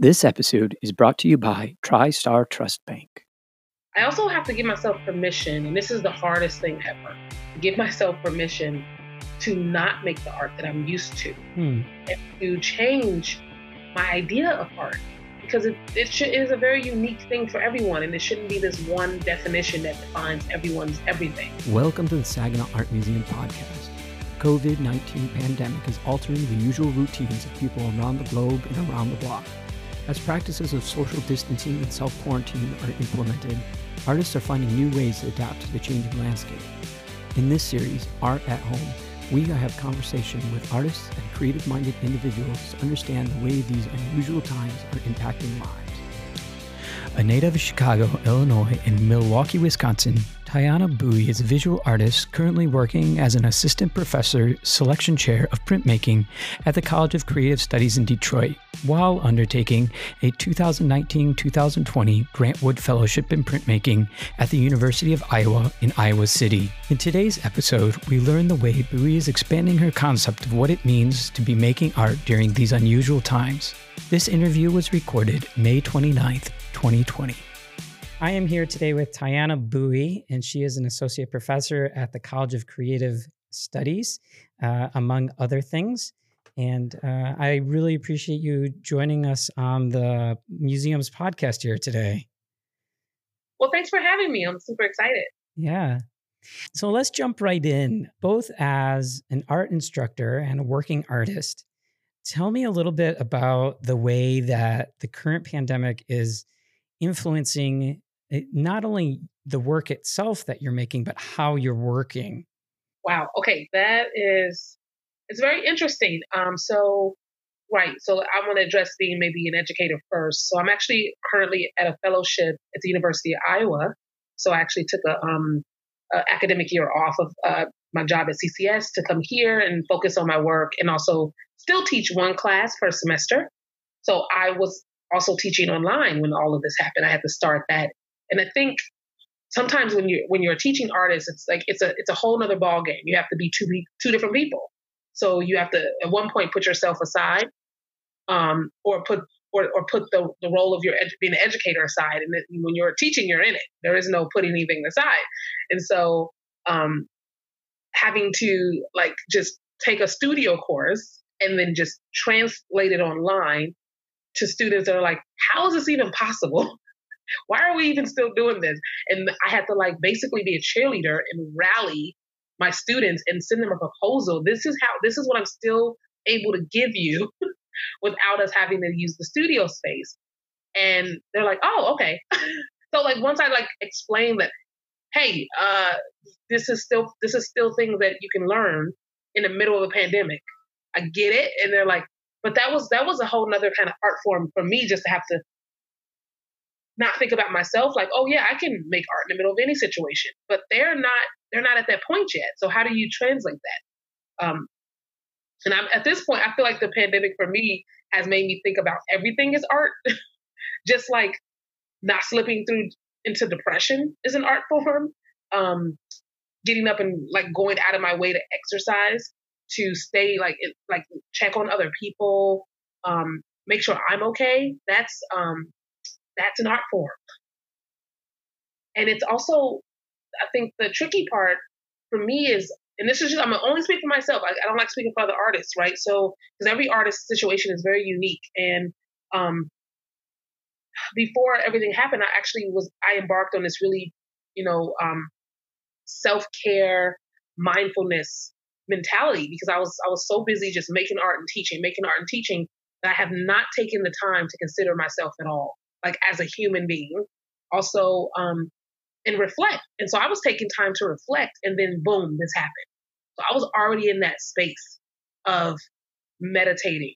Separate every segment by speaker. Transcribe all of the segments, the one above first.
Speaker 1: This episode is brought to you by TriStar Trust Bank.
Speaker 2: I also have to give myself permission, and this is the hardest thing ever give myself permission to not make the art that I'm used to
Speaker 1: Hmm.
Speaker 2: and to change my idea of art because it, it should, is a very unique thing for everyone, and it shouldn't be this one definition that defines everyone's everything.
Speaker 1: Welcome to the Saginaw Art Museum podcast. COVID 19 pandemic is altering the usual routines of people around the globe and around the block. As practices of social distancing and self quarantine are implemented, artists are finding new ways to adapt to the changing landscape. In this series, Art at Home, we have conversation with artists and creative minded individuals to understand the way these unusual times are impacting lives. A native of Chicago, Illinois, and Milwaukee, Wisconsin, Tyanna Buie is a visual artist currently working as an assistant professor, selection chair of printmaking at the College of Creative Studies in Detroit, while undertaking a 2019 2020 Grant Wood Fellowship in Printmaking at the University of Iowa in Iowa City. In today's episode, we learn the way Buie is expanding her concept of what it means to be making art during these unusual times. This interview was recorded May 29th, 2020. I am here today with Tyanna Buie, and she is an associate professor at the College of Creative Studies, uh, among other things. And uh, I really appreciate you joining us on the museum's podcast here today.
Speaker 2: Well, thanks for having me. I'm super excited.
Speaker 1: Yeah. So let's jump right in. Both as an art instructor and a working artist, tell me a little bit about the way that the current pandemic is influencing eh, not only the work itself that you're making, but how you're working.
Speaker 2: Wow. Okay, that is it's very interesting. Um, so right. So I want to address being maybe an educator first. So I'm actually currently at a fellowship at the University of Iowa. So I actually took a um a academic year off of uh, my job at CCS to come here and focus on my work and also still teach one class per semester. So I was also teaching online when all of this happened. I had to start that. And I think sometimes when you're when you're a teaching artist, it's like it's a it's a whole other ball game. You have to be two two different people. So you have to at one point put yourself aside, um, or put or, or put the, the role of your edu- being an educator aside. And when you're teaching, you're in it. There is no putting anything aside. And so um, having to like just take a studio course and then just translate it online to students that are like, how is this even possible? Why are we even still doing this? And I had to like basically be a cheerleader and rally my students and send them a proposal. This is how, this is what I'm still able to give you without us having to use the studio space. And they're like, oh, okay. so like once I like explain that, hey, uh, this is still this is still things that you can learn in the middle of a pandemic. I get it. And they're like, but that was that was a whole nother kind of art form for me just to have to not think about myself like, oh yeah, I can make art in the middle of any situation. But they're not they're not at that point yet. So how do you translate that? Um, and I'm at this point, I feel like the pandemic for me has made me think about everything as art. just like not slipping through into depression is an art form. Um, getting up and like going out of my way to exercise to stay like it, like check on other people, um, make sure I'm okay. That's um, that's an art form, and it's also I think the tricky part for me is, and this is just I'm gonna only speak for myself. I, I don't like speaking for other artists, right? So because every artist's situation is very unique, and um, before everything happened, I actually was I embarked on this really, you know, um, self care, mindfulness mentality because I was I was so busy just making art and teaching, making art and teaching that I have not taken the time to consider myself at all, like as a human being. Also, um, and reflect. And so I was taking time to reflect, and then boom, this happened. So I was already in that space of meditating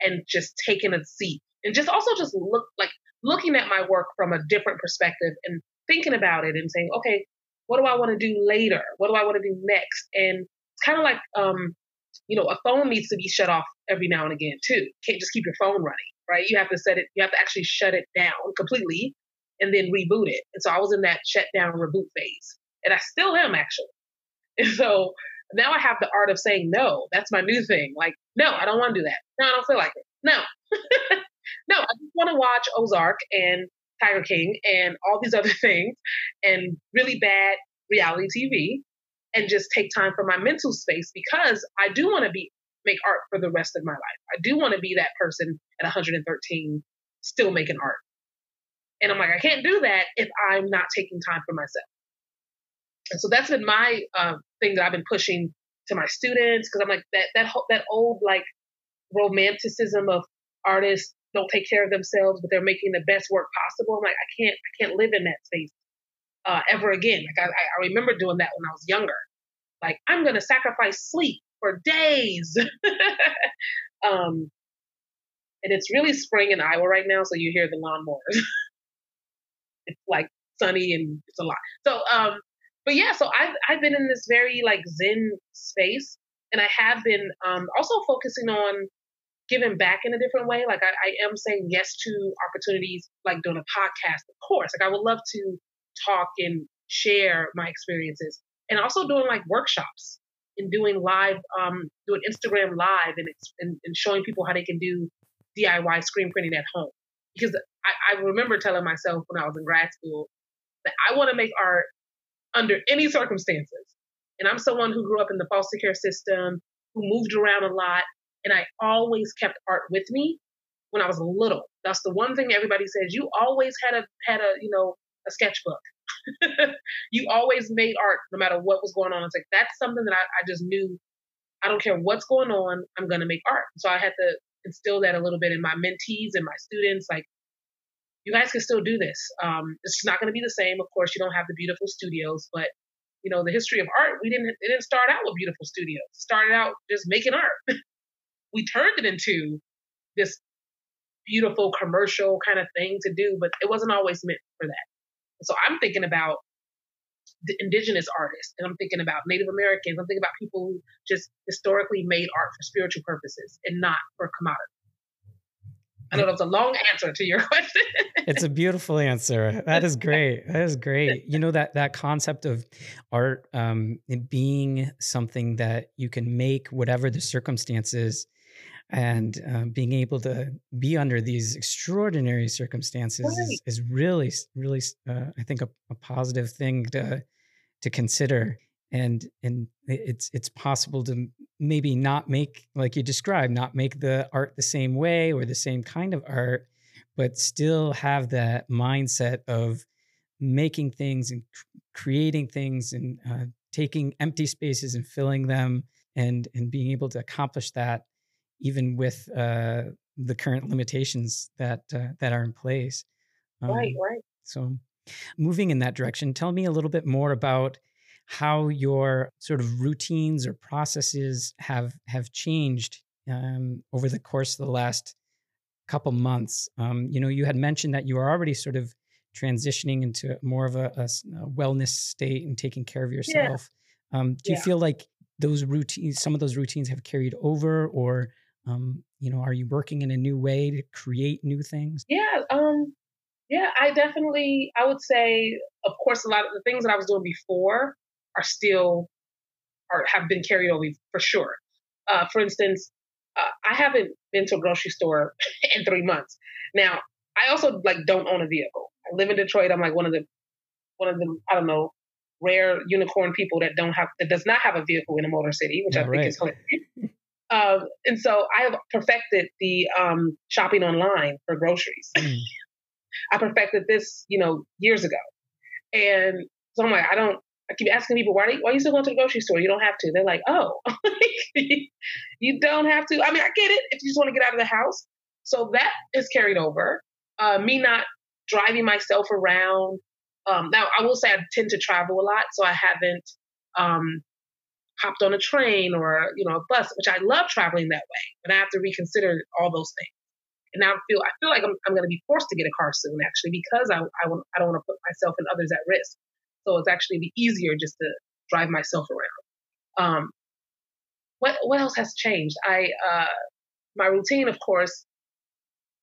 Speaker 2: and just taking a seat and just also just look like looking at my work from a different perspective and thinking about it and saying, okay, what do I want to do later? What do I want to do next? And it's kind of like, um, you know, a phone needs to be shut off every now and again too. You can't just keep your phone running, right? You have to set it, you have to actually shut it down completely and then reboot it. And so I was in that shut down reboot phase. And I still am actually. And so now I have the art of saying no. That's my new thing. Like, no, I don't want to do that. No, I don't feel like it. No. no, I just want to watch Ozark and Tiger King and all these other things and really bad reality TV and just take time for my mental space because I do want to be make art for the rest of my life. I do want to be that person at 113 still making art. And I'm like, I can't do that if I'm not taking time for myself. And so that's been my uh, thing that I've been pushing to my students because I'm like that that that old like romanticism of artists don't take care of themselves, but they're making the best work possible. I'm like, I can't I can't live in that space uh, ever again. Like I, I remember doing that when I was younger. Like I'm gonna sacrifice sleep for days. um, and it's really spring in Iowa right now, so you hear the lawnmowers. it's like sunny and it's a lot. So, um, but yeah, so I've I've been in this very like Zen space, and I have been um also focusing on giving back in a different way. Like I, I am saying yes to opportunities like doing a podcast, of course. Like I would love to talk and share my experiences, and also doing like workshops and doing live, um, doing Instagram live and, and, and showing people how they can do DIY screen printing at home. Because I, I remember telling myself when I was in grad school that I want to make art under any circumstances. And I'm someone who grew up in the foster care system, who moved around a lot, and I always kept art with me when I was little. That's the one thing everybody says. You always had a had a you know a sketchbook. you always made art no matter what was going on. It's like that's something that I, I just knew. I don't care what's going on. I'm gonna make art. So I had to instill that a little bit in my mentees and my students. Like you guys can still do this. Um, it's not to be the same. Of course, you don't have the beautiful studios, but you know the history of art. We didn't. It didn't start out with beautiful studios. It started out just making art. we turned it into this beautiful commercial kind of thing to do, but it wasn't always meant for that. So I'm thinking about the indigenous artists, and I'm thinking about Native Americans. I'm thinking about people who just historically made art for spiritual purposes and not for commodity. I know that was a long answer to your question.
Speaker 1: it's a beautiful answer. That is great. That is great. You know that that concept of art um, being something that you can make whatever the circumstances, and uh, being able to be under these extraordinary circumstances right. is, is really, really, uh, I think, a, a positive thing to to consider and and it's it's possible to maybe not make like you described not make the art the same way or the same kind of art but still have that mindset of making things and creating things and uh, taking empty spaces and filling them and and being able to accomplish that even with uh, the current limitations that uh, that are in place
Speaker 2: um, right right
Speaker 1: so moving in that direction tell me a little bit more about how your sort of routines or processes have have changed um, over the course of the last couple months. Um, you know, you had mentioned that you were already sort of transitioning into more of a, a, a wellness state and taking care of yourself. Yeah. Um, do you feel like those routines, some of those routines, have carried over, or um, you know, are you working in a new way to create new things?
Speaker 2: Yeah, um, yeah, I definitely, I would say, of course, a lot of the things that I was doing before are still or have been carried over for sure. Uh, for instance, uh, I haven't been to a grocery store in three months. Now, I also like don't own a vehicle. I live in Detroit. I'm like one of the one of the I don't know rare unicorn people that don't have that does not have a vehicle in a motor city, which I think is hilarious. Um, and so I have perfected the um, shopping online for groceries. Mm. I perfected this, you know, years ago, and so I'm like, I don't I keep asking people, why, why are you still going to the grocery store? You don't have to. They're like, oh, you don't have to. I mean, I get it if you just want to get out of the house. So that is carried over. Uh, me not driving myself around. Um, now, I will say I tend to travel a lot, so I haven't um, hopped on a train or you know a bus, which I love traveling that way, but I have to reconsider all those things. And now I feel I feel like I'm, I'm going to be forced to get a car soon, actually, because I I, want, I don't want to put myself and others at risk. So it's actually be easier just to drive myself around. Um, what what else has changed? I uh, my routine, of course,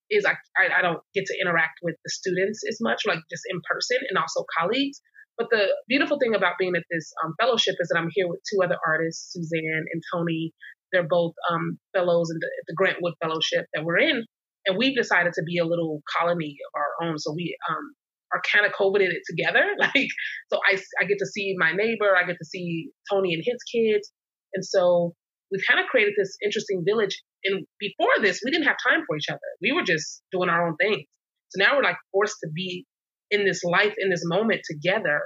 Speaker 2: is I, I, I don't get to interact with the students as much, like just in person, and also colleagues. But the beautiful thing about being at this um, fellowship is that I'm here with two other artists, Suzanne and Tony. They're both um, fellows in the, the Grant Wood Fellowship that we're in, and we've decided to be a little colony of our own. So we um, are kind of coveted it together. Like, so I, I get to see my neighbor, I get to see Tony and his kids. And so we've kind of created this interesting village. And before this, we didn't have time for each other. We were just doing our own things. So now we're like forced to be in this life, in this moment together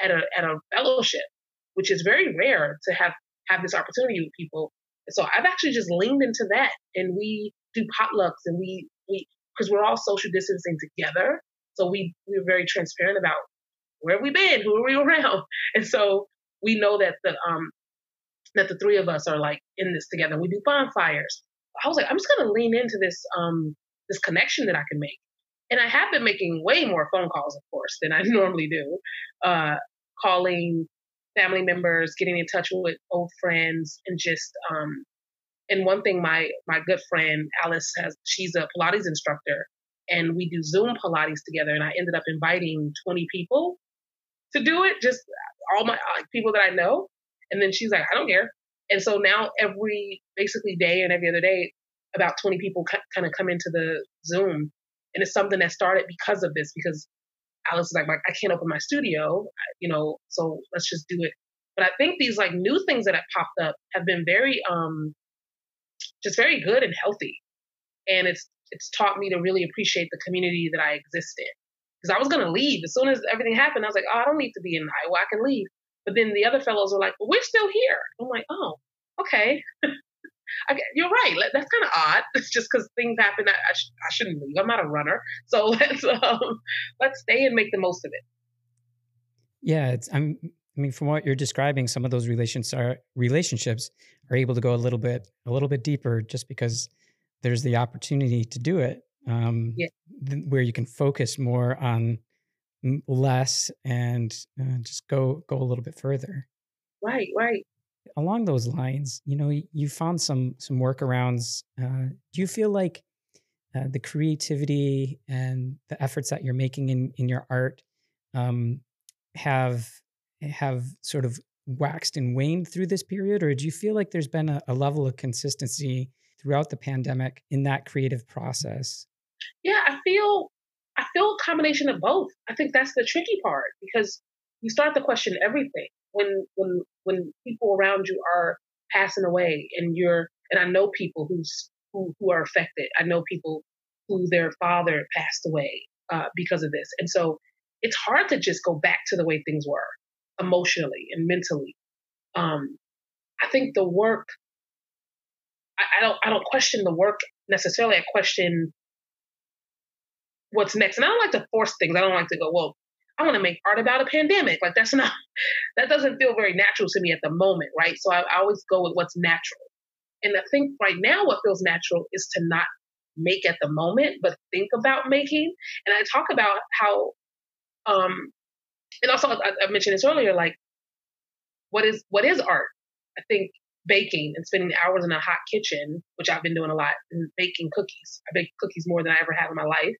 Speaker 2: at a, at a fellowship, which is very rare to have, have this opportunity with people. So I've actually just leaned into that and we do potlucks and we, we, because we're all social distancing together. So we, we're very transparent about where have we been? Who are we around? And so we know that the, um, that the three of us are like in this together. We do bonfires. I was like, I'm just gonna lean into this um this connection that I can make. And I have been making way more phone calls, of course, than I normally do. Uh, calling family members, getting in touch with old friends, and just um, and one thing my my good friend Alice has, she's a Pilates instructor, and we do Zoom Pilates together. And I ended up inviting 20 people to do it, just all my like, people that I know. And then she's like, I don't care. And so now every basically day and every other day, about 20 people kind of come into the Zoom. And it's something that started because of this, because Alice is like, I can't open my studio, you know, so let's just do it. But I think these like new things that have popped up have been very, um, just very good and healthy. And it's, it's taught me to really appreciate the community that I exist in. Because I was going to leave as soon as everything happened. I was like, oh, I don't need to be in Iowa. I can leave. But then the other fellows were like, well, we're still here. I'm like, oh, okay. you're right. That's kind of odd. It's just because things happen. I, I, sh- I, shouldn't leave. I'm not a runner. So let's um, let's stay and make the most of it.
Speaker 1: Yeah, it's. I'm. I mean, from what you're describing, some of those relations are relationships are able to go a little bit a little bit deeper just because there's the opportunity to do it. Um, yeah. th- where you can focus more on less and uh, just go go a little bit further.
Speaker 2: Right, right.
Speaker 1: Along those lines, you know, you found some some workarounds. Uh, do you feel like uh, the creativity and the efforts that you're making in in your art um, have have sort of waxed and waned through this period, or do you feel like there's been a, a level of consistency throughout the pandemic in that creative process?
Speaker 2: Yeah, I feel I feel a combination of both. I think that's the tricky part because you start to question everything when when when people around you are passing away and you're and I know people who's who who are affected. I know people who their father passed away uh, because of this, and so it's hard to just go back to the way things were emotionally and mentally. Um, I think the work. I, I don't. I don't question the work necessarily. I question what's next. And I don't like to force things. I don't like to go, well, I want to make art about a pandemic. Like that's not, that doesn't feel very natural to me at the moment, right? So I, I always go with what's natural. And I think right now what feels natural is to not make at the moment, but think about making. And I talk about how, um, and also I, I mentioned this earlier, like what is what is art? I think baking and spending hours in a hot kitchen, which I've been doing a lot, and baking cookies. I bake cookies more than I ever have in my life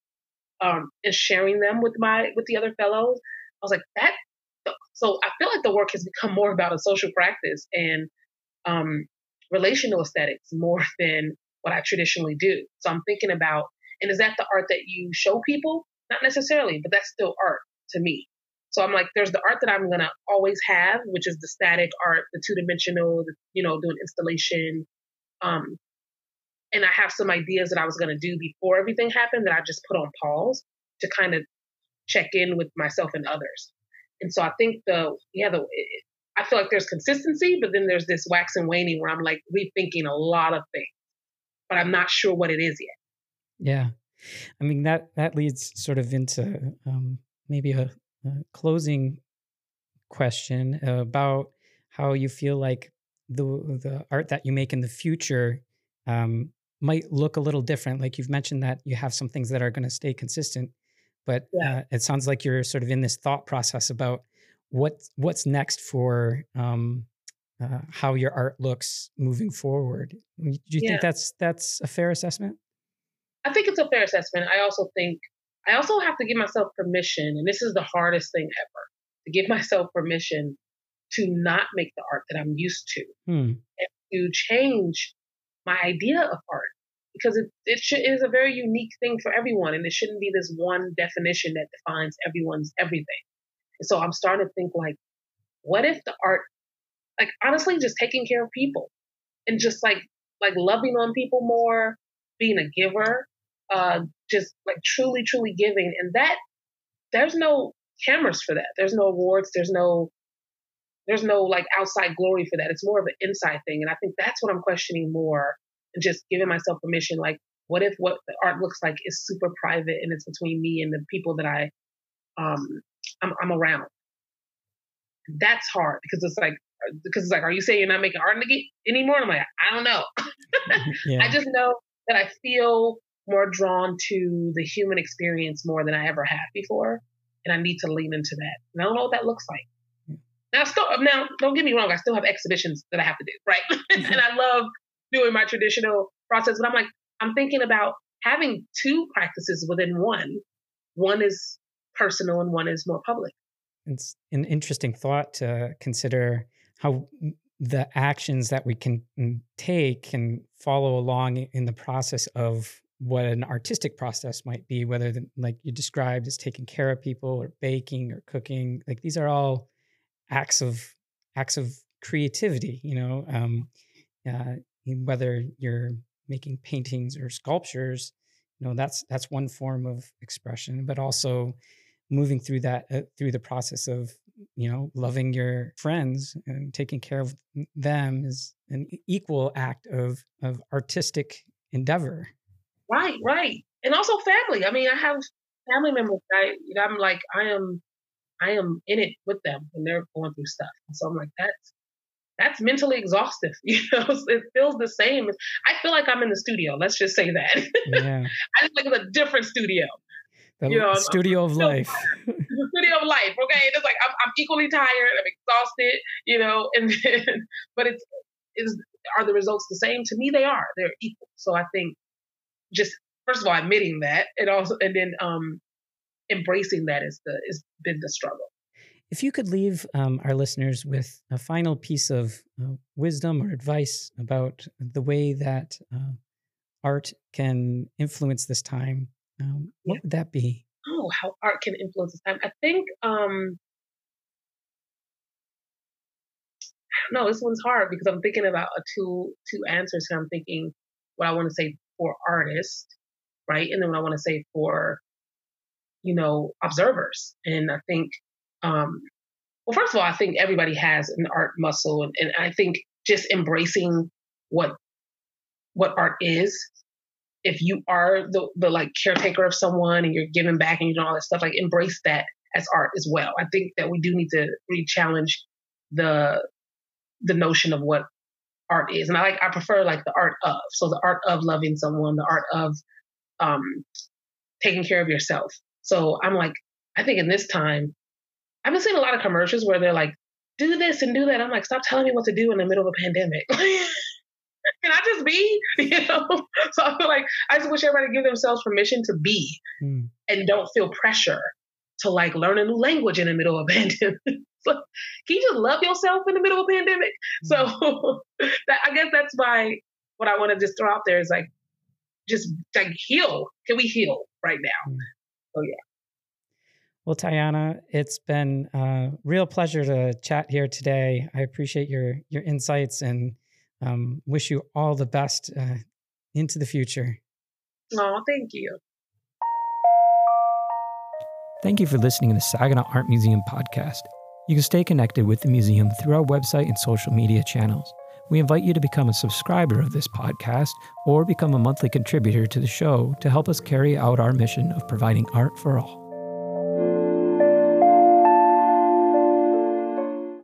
Speaker 2: um, and sharing them with my with the other fellows. I was like that. So I feel like the work has become more about a social practice and um, relational aesthetics more than what I traditionally do. So I'm thinking about, and is that the art that you show people? Not necessarily, but that's still art to me. So I'm like, there's the art that I'm gonna always have, which is the static art, the two dimensional, you know, doing installation, um, and I have some ideas that I was going to do before everything happened that I just put on pause to kind of check in with myself and others. And so I think the yeah the I feel like there's consistency, but then there's this wax and waning where I'm like rethinking a lot of things, but I'm not sure what it is yet.
Speaker 1: Yeah, I mean that that leads sort of into um, maybe a, a closing question about how you feel like the the art that you make in the future um, might look a little different. Like you've mentioned that you have some things that are going to stay consistent, but yeah. uh, it sounds like you're sort of in this thought process about what what's next for um, uh, how your art looks moving forward. Do you yeah. think that's that's a fair assessment?
Speaker 2: I think it's a fair assessment. I also think I also have to give myself permission, and this is the hardest thing ever to give myself permission to not make the art that I'm used to
Speaker 1: hmm.
Speaker 2: and to change my idea of art because it it, should, a very unique thing for everyone, and it shouldn't be this one definition that defines everyone's everything. And so I'm starting to think like, what if the art, like honestly, just taking care of people, and just like like loving on people more, being a giver, uh, just like truly, truly giving, and that there's no cameras for that. There's no awards. There's no there's no like outside glory for that. It's more of an inside thing. And I think that's what I'm questioning more and just giving myself permission. Like, what if what the art looks like is super private and it's between me and the people that I, um, I'm, I'm around. That's hard because it's like, because it's like, are you saying you're not making art anymore? And I'm like, I don't know. yeah. I just know that I feel more drawn to the human experience more than I ever have before. And I need to lean into that. And I don't know what that looks like. Now, still, now, don't get me wrong. I still have exhibitions that I have to do, right? and I love doing my traditional process, but I'm like, I'm thinking about having two practices within one. One is personal and one is more public.
Speaker 1: It's an interesting thought to consider how the actions that we can mm, take can follow along in the process of what an artistic process might be, whether the, like you described as taking care of people or baking or cooking. Like these are all acts of acts of creativity you know um, uh, whether you're making paintings or sculptures you know that's that's one form of expression but also moving through that uh, through the process of you know loving your friends and taking care of them is an equal act of of artistic endeavor.
Speaker 2: Right right and also family i mean i have family members I, i'm like i am I am in it with them when they're going through stuff. And so I'm like, that's that's mentally exhaustive. You know, it feels the same. I feel like I'm in the studio. Let's just say that. Yeah. I just like it's a different studio.
Speaker 1: The you know, studio I'm of life.
Speaker 2: the studio of life. Okay, it's like I'm, I'm equally tired. I'm exhausted. You know, and then, but it's is are the results the same? To me, they are. They're equal. So I think just first of all admitting that, and also and then um embracing that is the is been the struggle.
Speaker 1: If you could leave um, our listeners with a final piece of uh, wisdom or advice about the way that uh, art can influence this time, um, what yeah. would that be?
Speaker 2: Oh, how art can influence this time. I think um, no, this one's hard because I'm thinking about a two two answers here. I'm thinking what I want to say for artists, right, and then what I want to say for you know, observers. And I think, um, well, first of all, I think everybody has an art muscle, and, and I think just embracing what what art is. If you are the the like caretaker of someone and you're giving back and you know all that stuff, like embrace that as art as well. I think that we do need to re-challenge the the notion of what art is, and I like I prefer like the art of. So the art of loving someone, the art of um, taking care of yourself, so I'm like, I think in this time, I've been seeing a lot of commercials where they're like, do this and do that. I'm like, stop telling me what to do in the middle of a pandemic. Can I just be? You know? So I feel like I just wish everybody give themselves permission to be mm. and don't feel pressure to like learn a new language in the middle of a pandemic. so, can you just love yourself in the middle of a pandemic? So that, I guess that's my what I want to just throw out there is like just like heal. Can we heal right now? Mm. So yeah.
Speaker 1: Well, Tyanna, it's been a real pleasure to chat here today. I appreciate your your insights and um, wish you all the best uh, into the future.
Speaker 2: Oh, thank you.
Speaker 1: Thank you for listening to the Saginaw Art Museum podcast. You can stay connected with the museum through our website and social media channels. We invite you to become a subscriber of this podcast or become a monthly contributor to the show to help us carry out our mission of providing art for all.